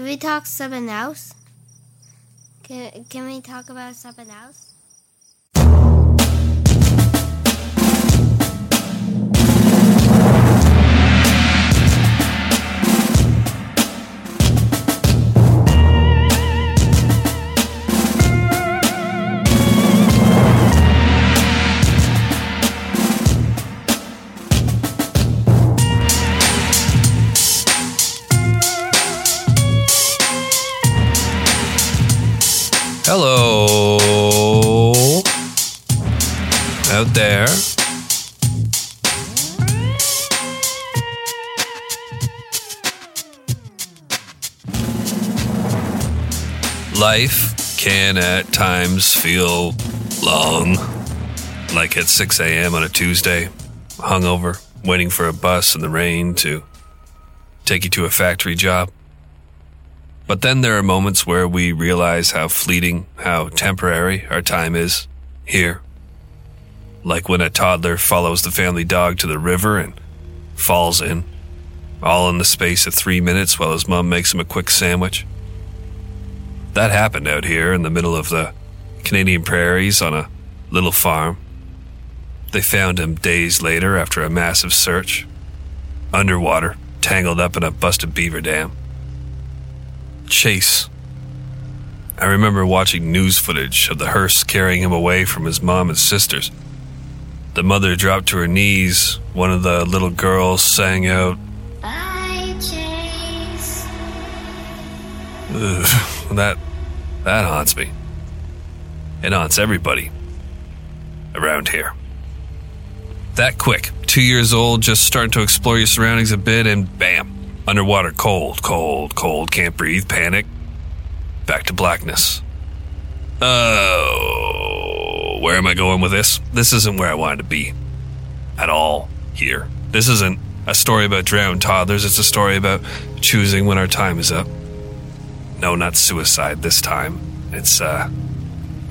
Can we talk something else? Can, can we talk about something else? There. Life can at times feel long, like at 6 a.m. on a Tuesday, hungover, waiting for a bus in the rain to take you to a factory job. But then there are moments where we realize how fleeting, how temporary our time is here. Like when a toddler follows the family dog to the river and falls in, all in the space of three minutes while his mom makes him a quick sandwich. That happened out here in the middle of the Canadian prairies on a little farm. They found him days later after a massive search, underwater, tangled up in a busted beaver dam. Chase. I remember watching news footage of the hearse carrying him away from his mom and sisters. The mother dropped to her knees. One of the little girls sang out, Bye, Chase. Ugh, that that haunts me. It haunts everybody around here. That quick, two years old, just starting to explore your surroundings a bit, and bam, underwater, cold, cold, cold, can't breathe, panic, back to blackness. Oh, where am I going with this? This isn't where I wanted to be at all here. This isn't a story about drowned toddlers, it's a story about choosing when our time is up. No, not suicide this time. It's, uh,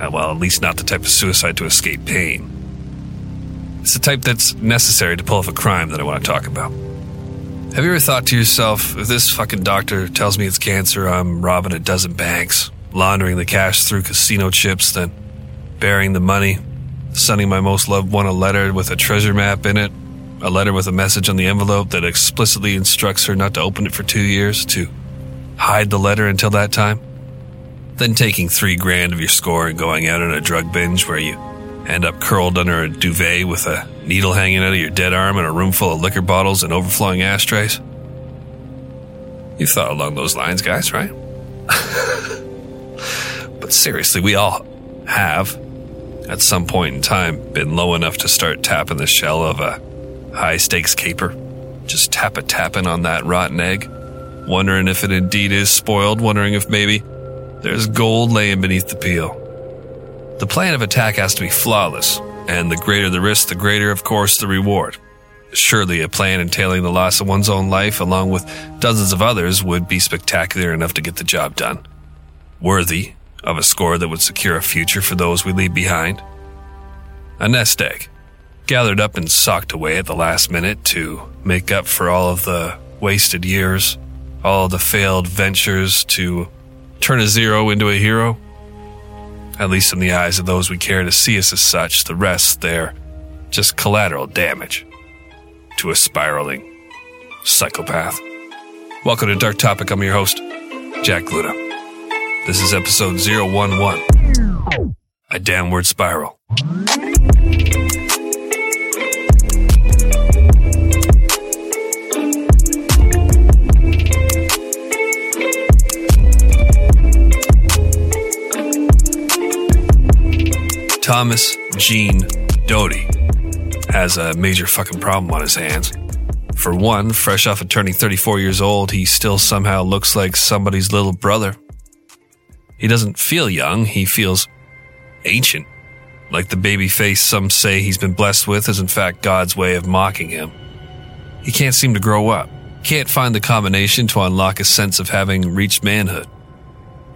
uh, well, at least not the type of suicide to escape pain. It's the type that's necessary to pull off a crime that I want to talk about. Have you ever thought to yourself, if this fucking doctor tells me it's cancer, I'm robbing a dozen banks, laundering the cash through casino chips, then burying the money, sending my most loved one a letter with a treasure map in it, a letter with a message on the envelope that explicitly instructs her not to open it for two years, to hide the letter until that time? Then taking three grand of your score and going out on a drug binge where you end up curled under a duvet with a needle hanging out of your dead arm and a room full of liquor bottles and overflowing ashtrays? You thought along those lines, guys, right? but seriously, we all have, at some point in time, been low enough to start tapping the shell of a high stakes caper. Just tap a tapping on that rotten egg, wondering if it indeed is spoiled, wondering if maybe there's gold laying beneath the peel. The plan of attack has to be flawless, and the greater the risk, the greater, of course, the reward. Surely a plan entailing the loss of one's own life, along with dozens of others, would be spectacular enough to get the job done. Worthy of a score that would secure a future for those we leave behind. A nest egg, gathered up and socked away at the last minute to make up for all of the wasted years, all of the failed ventures to turn a zero into a hero at least in the eyes of those we care to see us as such. The rest, they're just collateral damage to a spiraling psychopath. Welcome to Dark Topic. I'm your host, Jack Gluda. This is episode 011 A Downward Spiral. Thomas Gene Doty has a major fucking problem on his hands. For one, fresh off of turning 34 years old, he still somehow looks like somebody's little brother. He doesn't feel young, he feels ancient. Like the baby face some say he's been blessed with is in fact God's way of mocking him. He can't seem to grow up, can't find the combination to unlock a sense of having reached manhood.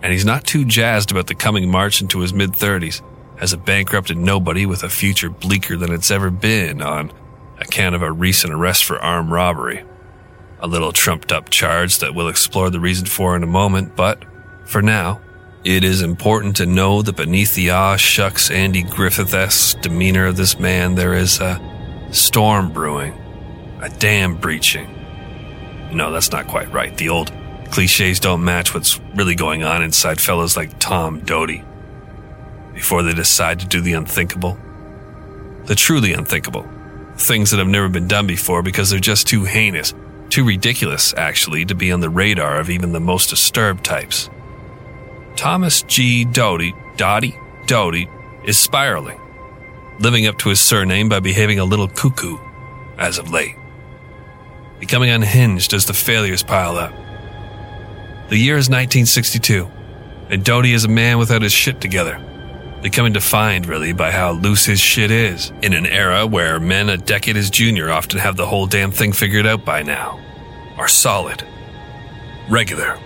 And he's not too jazzed about the coming march into his mid 30s as a bankrupted nobody with a future bleaker than it's ever been on account of a recent arrest for armed robbery. A little trumped up charge that we'll explore the reason for in a moment, but for now, it is important to know that beneath the ah shucks Andy Griffith esque demeanor of this man, there is a storm brewing, a dam breaching. No, that's not quite right. The old cliches don't match what's really going on inside fellows like Tom Doty. Before they decide to do the unthinkable, the truly unthinkable, things that have never been done before because they're just too heinous, too ridiculous, actually, to be on the radar of even the most disturbed types. Thomas G. Doty, Dotty, Doty, is spiraling, living up to his surname by behaving a little cuckoo as of late, becoming unhinged as the failures pile up. The year is 1962, and Doty is a man without his shit together, becoming defined really by how loose his shit is, in an era where men a decade his junior often have the whole damn thing figured out by now, are solid, regular,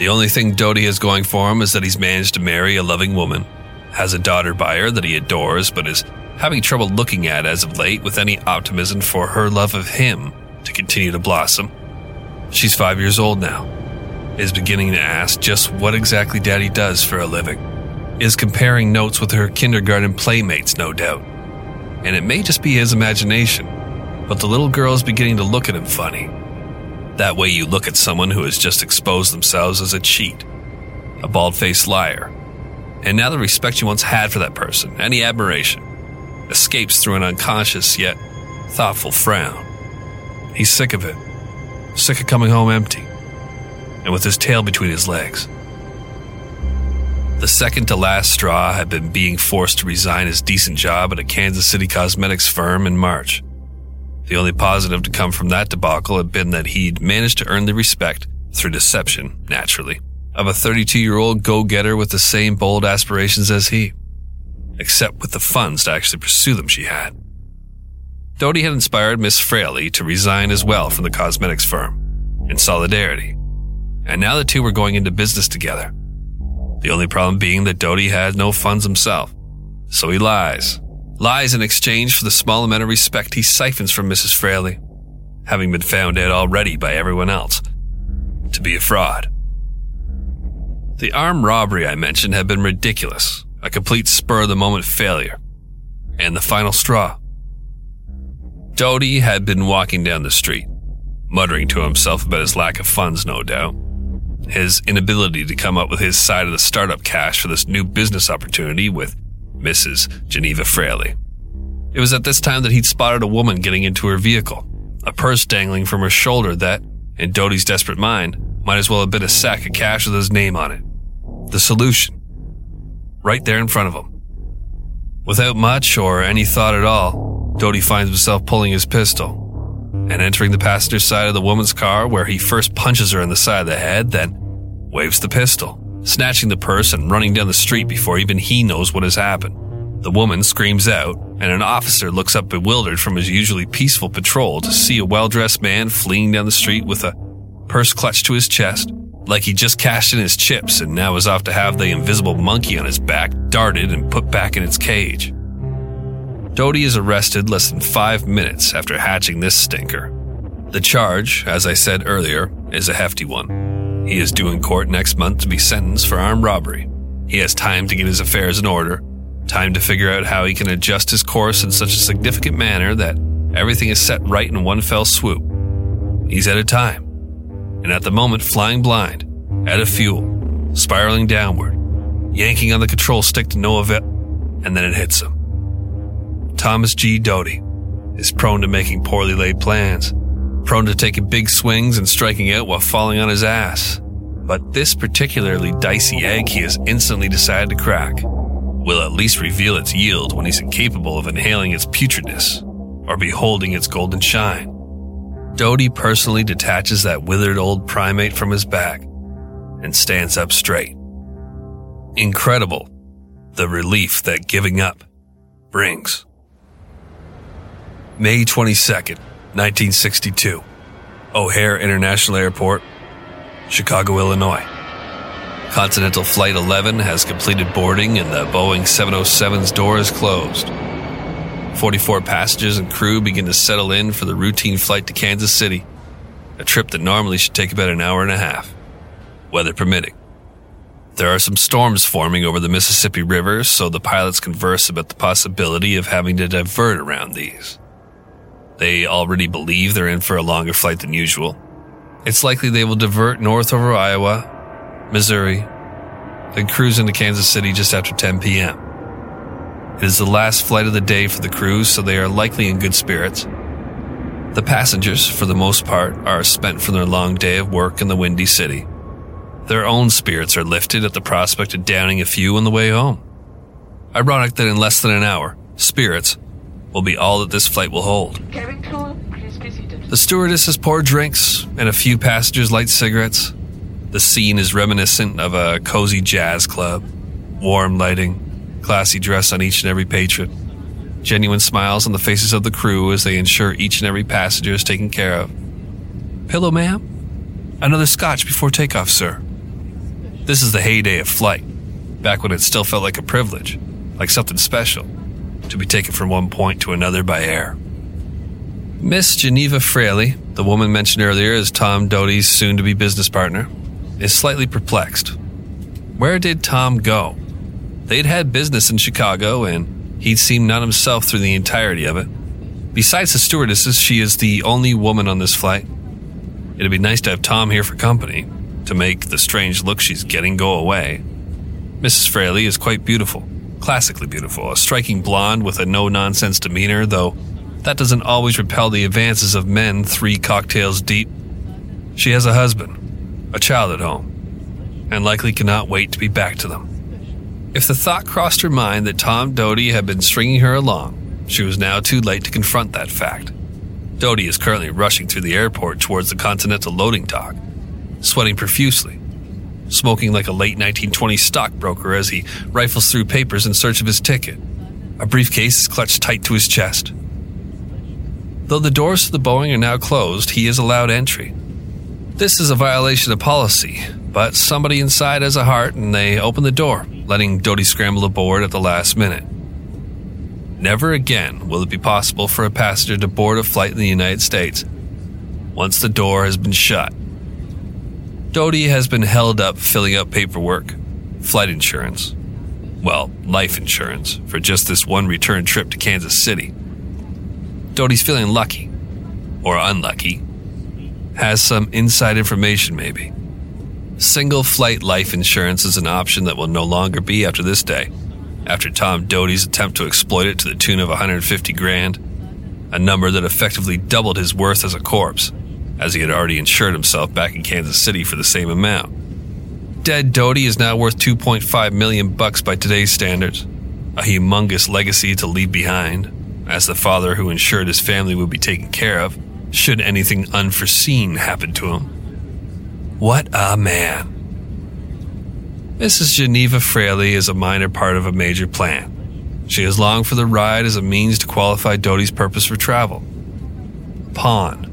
the only thing Doty has going for him is that he's managed to marry a loving woman, has a daughter by her that he adores, but is having trouble looking at as of late with any optimism for her love of him to continue to blossom. She's five years old now, is beginning to ask just what exactly Daddy does for a living, is comparing notes with her kindergarten playmates, no doubt. And it may just be his imagination, but the little girl is beginning to look at him funny that way you look at someone who has just exposed themselves as a cheat, a bald faced liar. And now the respect you once had for that person, any admiration, escapes through an unconscious yet thoughtful frown. He's sick of it, sick of coming home empty, and with his tail between his legs. The second to last straw had been being forced to resign his decent job at a Kansas City cosmetics firm in March. The only positive to come from that debacle had been that he'd managed to earn the respect, through deception, naturally, of a 32 year old go getter with the same bold aspirations as he, except with the funds to actually pursue them she had. Doty had inspired Miss Fraley to resign as well from the cosmetics firm, in solidarity, and now the two were going into business together. The only problem being that Doty had no funds himself, so he lies lies in exchange for the small amount of respect he siphons from Mrs. Fraley, having been found out already by everyone else to be a fraud. The armed robbery I mentioned had been ridiculous, a complete spur of the moment failure, and the final straw. Doty had been walking down the street, muttering to himself about his lack of funds, no doubt, his inability to come up with his side of the startup cash for this new business opportunity with Mrs. Geneva Fraley. It was at this time that he'd spotted a woman getting into her vehicle, a purse dangling from her shoulder that, in Doty's desperate mind, might as well have been a sack of cash with his name on it. The solution. Right there in front of him. Without much or any thought at all, Doty finds himself pulling his pistol and entering the passenger side of the woman's car where he first punches her in the side of the head, then waves the pistol snatching the purse and running down the street before even he knows what has happened. The woman screams out, and an officer looks up bewildered from his usually peaceful patrol to see a well dressed man fleeing down the street with a purse clutched to his chest, like he just cashed in his chips and now is off to have the invisible monkey on his back darted and put back in its cage. Doty is arrested less than five minutes after hatching this stinker. The charge, as I said earlier, is a hefty one. He is due in court next month to be sentenced for armed robbery. He has time to get his affairs in order, time to figure out how he can adjust his course in such a significant manner that everything is set right in one fell swoop. He's at a time, and at the moment flying blind, out of fuel, spiraling downward, yanking on the control stick to no avail, and then it hits him. Thomas G. Doty is prone to making poorly laid plans prone to taking big swings and striking out while falling on his ass. But this particularly dicey egg he has instantly decided to crack will at least reveal its yield when he's incapable of inhaling its putridness or beholding its golden shine. Doty personally detaches that withered old primate from his back and stands up straight. Incredible, the relief that giving up brings. May 22nd, 1962. O'Hare International Airport, Chicago, Illinois. Continental Flight 11 has completed boarding and the Boeing 707's door is closed. 44 passengers and crew begin to settle in for the routine flight to Kansas City. a trip that normally should take about an hour and a half, weather permitting. There are some storms forming over the Mississippi River, so the pilots converse about the possibility of having to divert around these. They already believe they're in for a longer flight than usual. It's likely they will divert north over Iowa, Missouri, then cruise into Kansas City just after 10 p.m. It is the last flight of the day for the crews, so they are likely in good spirits. The passengers, for the most part, are spent from their long day of work in the windy city. Their own spirits are lifted at the prospect of downing a few on the way home. Ironic that in less than an hour, spirits will be all that this flight will hold. The stewardesses pour drinks, and a few passengers light cigarettes. The scene is reminiscent of a cozy jazz club. Warm lighting, classy dress on each and every patron. Genuine smiles on the faces of the crew as they ensure each and every passenger is taken care of. Pillow, ma'am? Another scotch before takeoff, sir. This is the heyday of flight, back when it still felt like a privilege, like something special, to be taken from one point to another by air. Miss Geneva Fraley, the woman mentioned earlier as Tom Doty's soon to be business partner, is slightly perplexed. Where did Tom go? They'd had business in Chicago, and he'd seemed not himself through the entirety of it. Besides the stewardesses, she is the only woman on this flight. It'd be nice to have Tom here for company, to make the strange look she's getting go away. Mrs. Fraley is quite beautiful, classically beautiful, a striking blonde with a no nonsense demeanor, though that doesn't always repel the advances of men three cocktails deep. She has a husband, a child at home, and likely cannot wait to be back to them. If the thought crossed her mind that Tom Doty had been stringing her along, she was now too late to confront that fact. Doty is currently rushing through the airport towards the Continental loading dock, sweating profusely, smoking like a late 1920s stockbroker as he rifles through papers in search of his ticket. A briefcase is clutched tight to his chest. Though the doors to the Boeing are now closed, he is allowed entry. This is a violation of policy, but somebody inside has a heart and they open the door, letting Doty scramble aboard at the last minute. Never again will it be possible for a passenger to board a flight in the United States once the door has been shut. Doty has been held up filling out paperwork, flight insurance, well, life insurance, for just this one return trip to Kansas City. Doty's feeling lucky, or unlucky, has some inside information maybe. Single flight life insurance is an option that will no longer be after this day, after Tom Doty's attempt to exploit it to the tune of 150 grand, a number that effectively doubled his worth as a corpse, as he had already insured himself back in Kansas City for the same amount. Dead Doty is now worth 2.5 million bucks by today's standards, a humongous legacy to leave behind as the father who ensured his family would be taken care of should anything unforeseen happen to him. What a man. Mrs. Geneva Fraley is a minor part of a major plan. She has longed for the ride as a means to qualify Doty's purpose for travel. Pawn.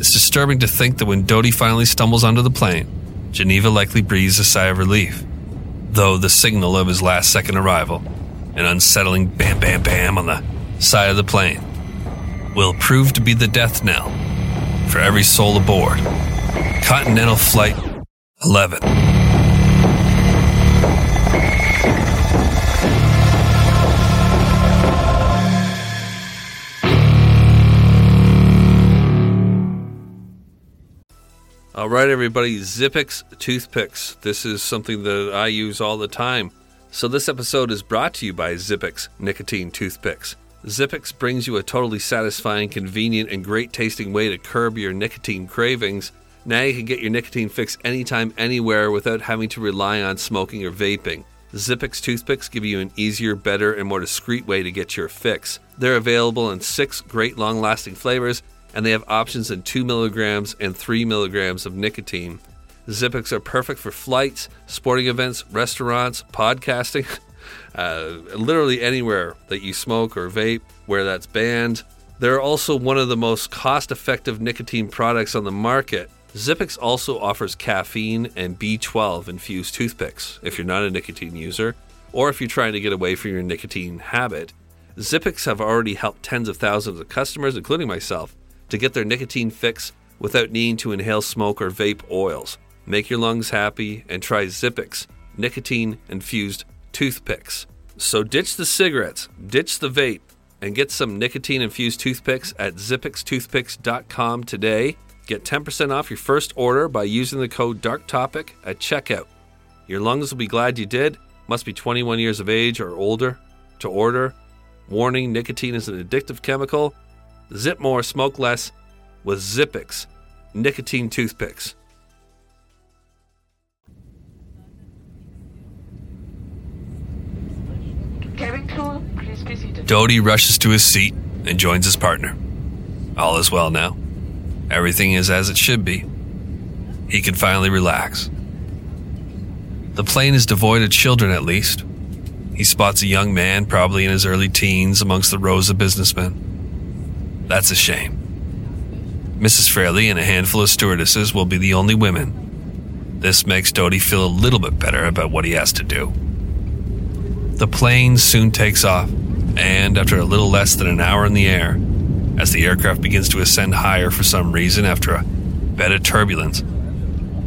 It's disturbing to think that when Doty finally stumbles onto the plane, Geneva likely breathes a sigh of relief, though the signal of his last second arrival, an unsettling bam bam bam on the side of the plane will prove to be the death knell for every soul aboard. Continental Flight 11. All right, everybody, Zippix toothpicks. This is something that I use all the time. So, this episode is brought to you by Zippix nicotine toothpicks. Zippix brings you a totally satisfying, convenient, and great tasting way to curb your nicotine cravings. Now you can get your nicotine fix anytime, anywhere without having to rely on smoking or vaping. Zippix toothpicks give you an easier, better, and more discreet way to get your fix. They're available in six great long lasting flavors, and they have options in 2 milligrams and 3 milligrams of nicotine. Zippix are perfect for flights, sporting events, restaurants, podcasting. uh, literally anywhere that you smoke or vape, where that's banned. They're also one of the most cost effective nicotine products on the market. Zippix also offers caffeine and B12 infused toothpicks if you're not a nicotine user, or if you're trying to get away from your nicotine habit. Zippix have already helped tens of thousands of customers, including myself, to get their nicotine fix without needing to inhale smoke or vape oils. Make your lungs happy and try Zippix, nicotine infused toothpicks. So ditch the cigarettes, ditch the vape, and get some nicotine infused toothpicks at zippixtoothpicks.com today. Get 10% off your first order by using the code DARKTOPIC at checkout. Your lungs will be glad you did. Must be 21 years of age or older to order. Warning nicotine is an addictive chemical. Zip more, smoke less with Zippix nicotine toothpicks. Cabin please be. Doty rushes to his seat and joins his partner. All is well now. Everything is as it should be. He can finally relax. The plane is devoid of children, at least. He spots a young man, probably in his early teens, amongst the rows of businessmen. That's a shame. Mrs. Fraley and a handful of stewardesses will be the only women. This makes Doty feel a little bit better about what he has to do. The plane soon takes off, and after a little less than an hour in the air, as the aircraft begins to ascend higher for some reason after a bed of turbulence,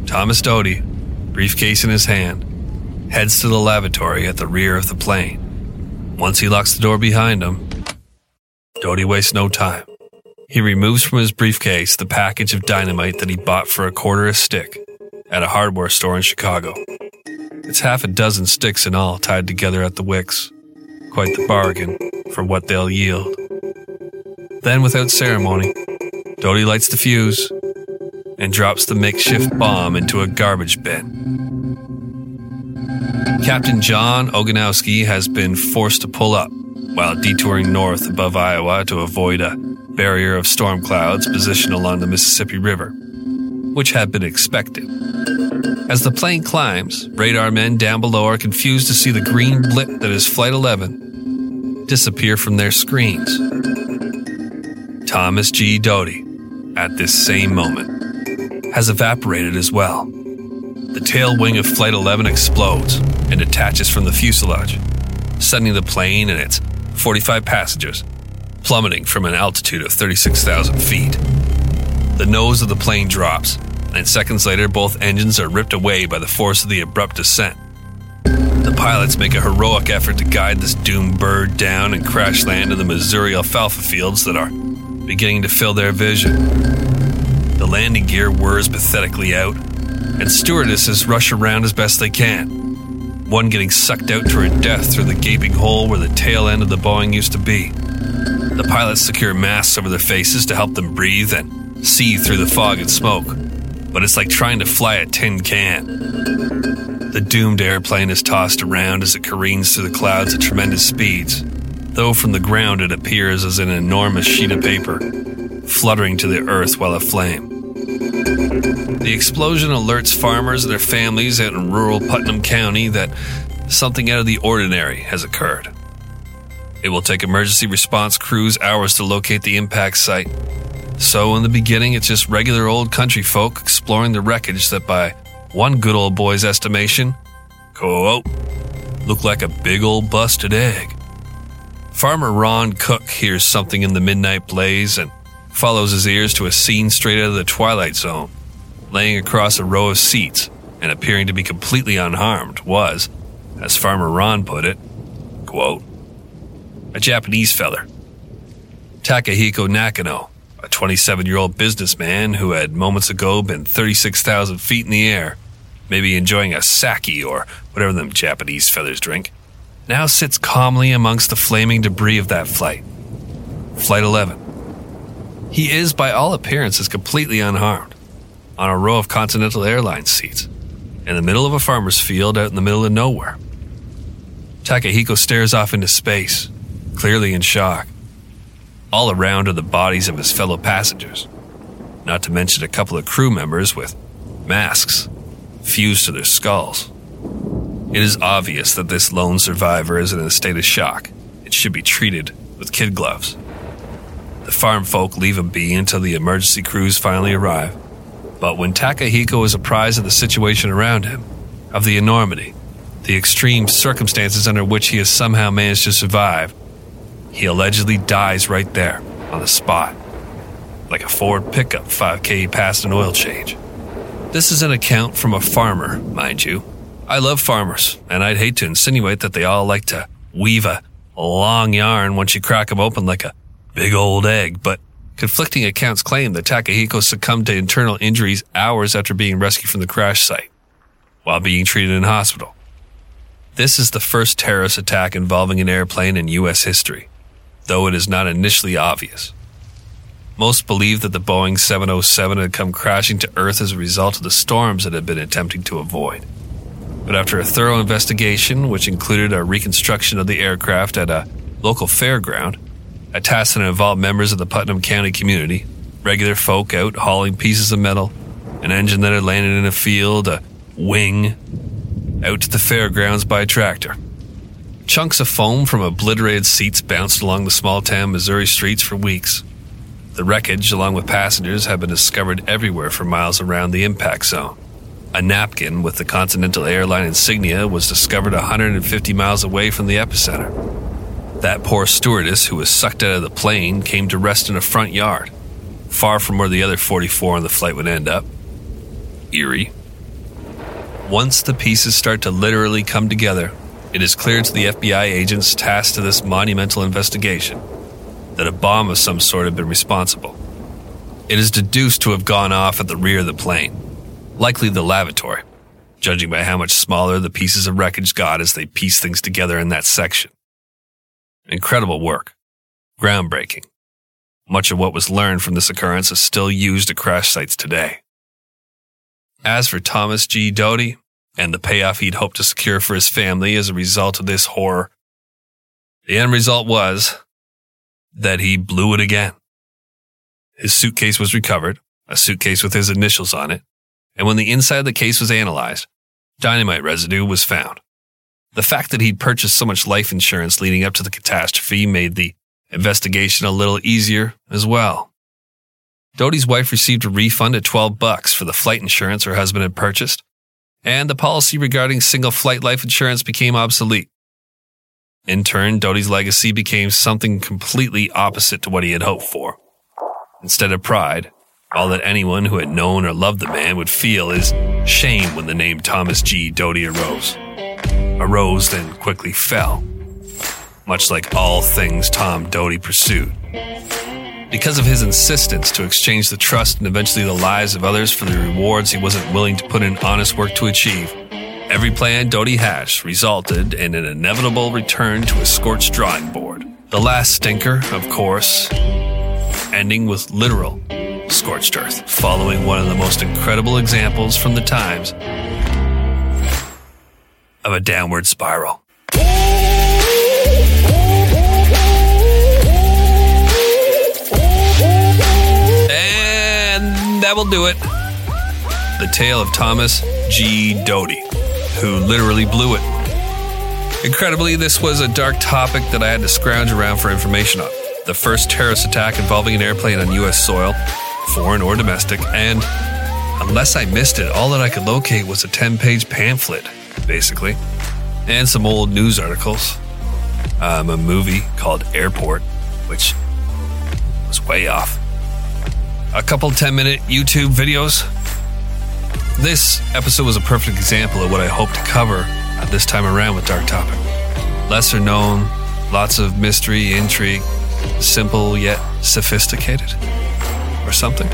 Thomas Doty, briefcase in his hand, heads to the lavatory at the rear of the plane. Once he locks the door behind him, Doty wastes no time. He removes from his briefcase the package of dynamite that he bought for a quarter a stick at a hardware store in Chicago. It's half a dozen sticks in all tied together at the wicks. Quite the bargain for what they'll yield. Then, without ceremony, Doty lights the fuse and drops the makeshift bomb into a garbage bin. Captain John Oganowski has been forced to pull up while detouring north above Iowa to avoid a barrier of storm clouds positioned along the Mississippi River, which had been expected. As the plane climbs, radar men down below are confused to see the green blip that is Flight 11 disappear from their screens. Thomas G. Doty, at this same moment, has evaporated as well. The tail wing of Flight 11 explodes and detaches from the fuselage, sending the plane and its 45 passengers plummeting from an altitude of 36,000 feet. The nose of the plane drops, and seconds later, both engines are ripped away by the force of the abrupt descent. The pilots make a heroic effort to guide this doomed bird down and crash land in the Missouri alfalfa fields that are beginning to fill their vision. The landing gear whirs pathetically out, and stewardesses rush around as best they can, one getting sucked out to her death through the gaping hole where the tail end of the Boeing used to be. The pilots secure masks over their faces to help them breathe and see through the fog and smoke, but it's like trying to fly a tin can. The doomed airplane is tossed around as it careens through the clouds at tremendous speeds, though from the ground it appears as an enormous sheet of paper, fluttering to the earth while aflame. The explosion alerts farmers and their families out in rural Putnam County that something out of the ordinary has occurred. It will take emergency response crews hours to locate the impact site. So, in the beginning, it's just regular old country folk exploring the wreckage that, by one good old boy's estimation, quote, looked like a big old busted egg. Farmer Ron Cook hears something in the midnight blaze and follows his ears to a scene straight out of the Twilight Zone. Laying across a row of seats and appearing to be completely unharmed was, as Farmer Ron put it, quote, a Japanese feller. Takahiko Nakano, a 27 year old businessman who had moments ago been 36,000 feet in the air, maybe enjoying a sake or whatever them Japanese fellers drink, now sits calmly amongst the flaming debris of that flight. Flight 11. He is, by all appearances, completely unharmed, on a row of Continental Airlines seats, in the middle of a farmer's field out in the middle of nowhere. Takahiko stares off into space, clearly in shock. All around are the bodies of his fellow passengers, not to mention a couple of crew members with masks fused to their skulls. It is obvious that this lone survivor is in a state of shock. It should be treated with kid gloves. The farm folk leave him be until the emergency crews finally arrive. But when Takahiko is apprised of the situation around him, of the enormity, the extreme circumstances under which he has somehow managed to survive, he allegedly dies right there, on the spot. like a Ford pickup 5K past an oil change. This is an account from a farmer, mind you. I love farmers, and I'd hate to insinuate that they all like to weave a long yarn once you crack them open like a big old egg, but conflicting accounts claim that Takahiko succumbed to internal injuries hours after being rescued from the crash site while being treated in hospital. This is the first terrorist attack involving an airplane in U.S. history, though it is not initially obvious. Most believe that the Boeing 707 had come crashing to Earth as a result of the storms it had been attempting to avoid. But after a thorough investigation, which included a reconstruction of the aircraft at a local fairground, a task that involved members of the Putnam County community, regular folk out hauling pieces of metal, an engine that had landed in a field, a wing, out to the fairgrounds by tractor. Chunks of foam from obliterated seats bounced along the small town Missouri streets for weeks. The wreckage, along with passengers, had been discovered everywhere for miles around the impact zone. A napkin with the Continental Airline insignia was discovered 150 miles away from the epicenter. That poor stewardess who was sucked out of the plane came to rest in a front yard, far from where the other 44 on the flight would end up. Eerie. Once the pieces start to literally come together, it is clear to the FBI agents tasked to this monumental investigation that a bomb of some sort had been responsible. It is deduced to have gone off at the rear of the plane, likely the lavatory, judging by how much smaller the pieces of wreckage got as they pieced things together in that section. Incredible work. Groundbreaking. Much of what was learned from this occurrence is still used at crash sites today. As for Thomas G. Doty and the payoff he'd hoped to secure for his family as a result of this horror, the end result was that he blew it again. His suitcase was recovered, a suitcase with his initials on it, and when the inside of the case was analyzed, dynamite residue was found. The fact that he'd purchased so much life insurance leading up to the catastrophe made the investigation a little easier as well. Doty's wife received a refund of 12 bucks for the flight insurance her husband had purchased, and the policy regarding single flight life insurance became obsolete. In turn, Doty's legacy became something completely opposite to what he had hoped for. Instead of pride, all that anyone who had known or loved the man would feel is shame when the name Thomas G. Doty arose. Arose, then quickly fell, much like all things Tom Doty pursued. Because of his insistence to exchange the trust and eventually the lives of others for the rewards he wasn't willing to put in honest work to achieve, every plan Doty hatched resulted in an inevitable return to a scorched drawing board. The last stinker, of course, ending with literal scorched earth, following one of the most incredible examples from the times of a downward spiral. That will do it. The tale of Thomas G. Doty, who literally blew it. Incredibly, this was a dark topic that I had to scrounge around for information on. The first terrorist attack involving an airplane on U.S. soil, foreign or domestic, and unless I missed it, all that I could locate was a 10 page pamphlet, basically, and some old news articles. Um, a movie called Airport, which was way off. A couple 10 minute YouTube videos. This episode was a perfect example of what I hope to cover at this time around with Dark Topic. Lesser known, lots of mystery, intrigue, simple yet sophisticated, or something.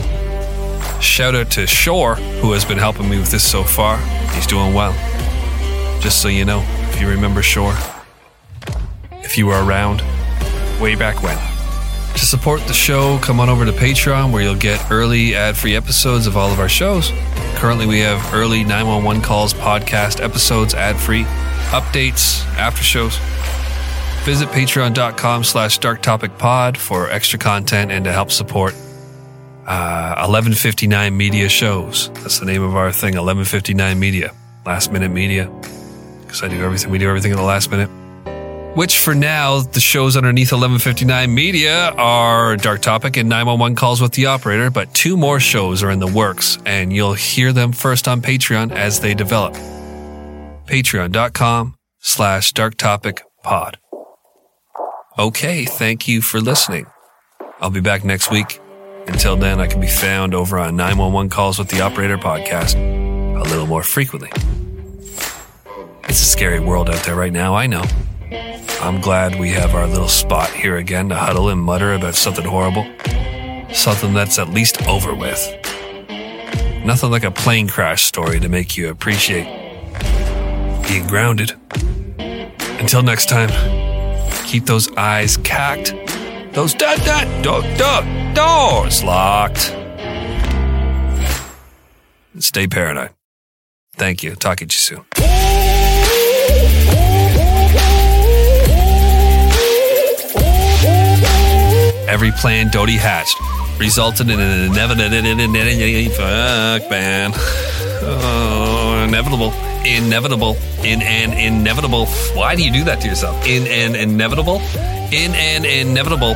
Shout out to Shore, who has been helping me with this so far. He's doing well. Just so you know, if you remember Shore, if you were around way back when. To support the show, come on over to Patreon where you'll get early ad free episodes of all of our shows. Currently, we have early 911 calls podcast episodes ad free, updates, after shows. Visit patreon.com slash darktopicpod for extra content and to help support uh, 1159 Media Shows. That's the name of our thing, 1159 Media. Last minute media. Because I do everything, we do everything in the last minute. Which for now, the shows underneath 1159 Media are Dark Topic and 911 Calls with the Operator, but two more shows are in the works, and you'll hear them first on Patreon as they develop. Patreon.com slash Dark Topic Pod. Okay, thank you for listening. I'll be back next week Until then, I can be found over on 911 Calls with the Operator podcast a little more frequently. It's a scary world out there right now, I know. I'm glad we have our little spot here again to huddle and mutter about something horrible. Something that's at least over with. Nothing like a plane crash story to make you appreciate being grounded. Until next time, keep those eyes cocked, those da da do, do, doors locked, and stay paranoid. Thank you. Talk to you soon. Every plan Doty hatched resulted in an inevitable fuck man. Oh, inevitable, inevitable, in an inevitable. Why do you do that to yourself? In an inevitable, in an inevitable.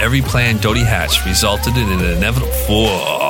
Every plan Doty hatched resulted in an inevitable. Whoa.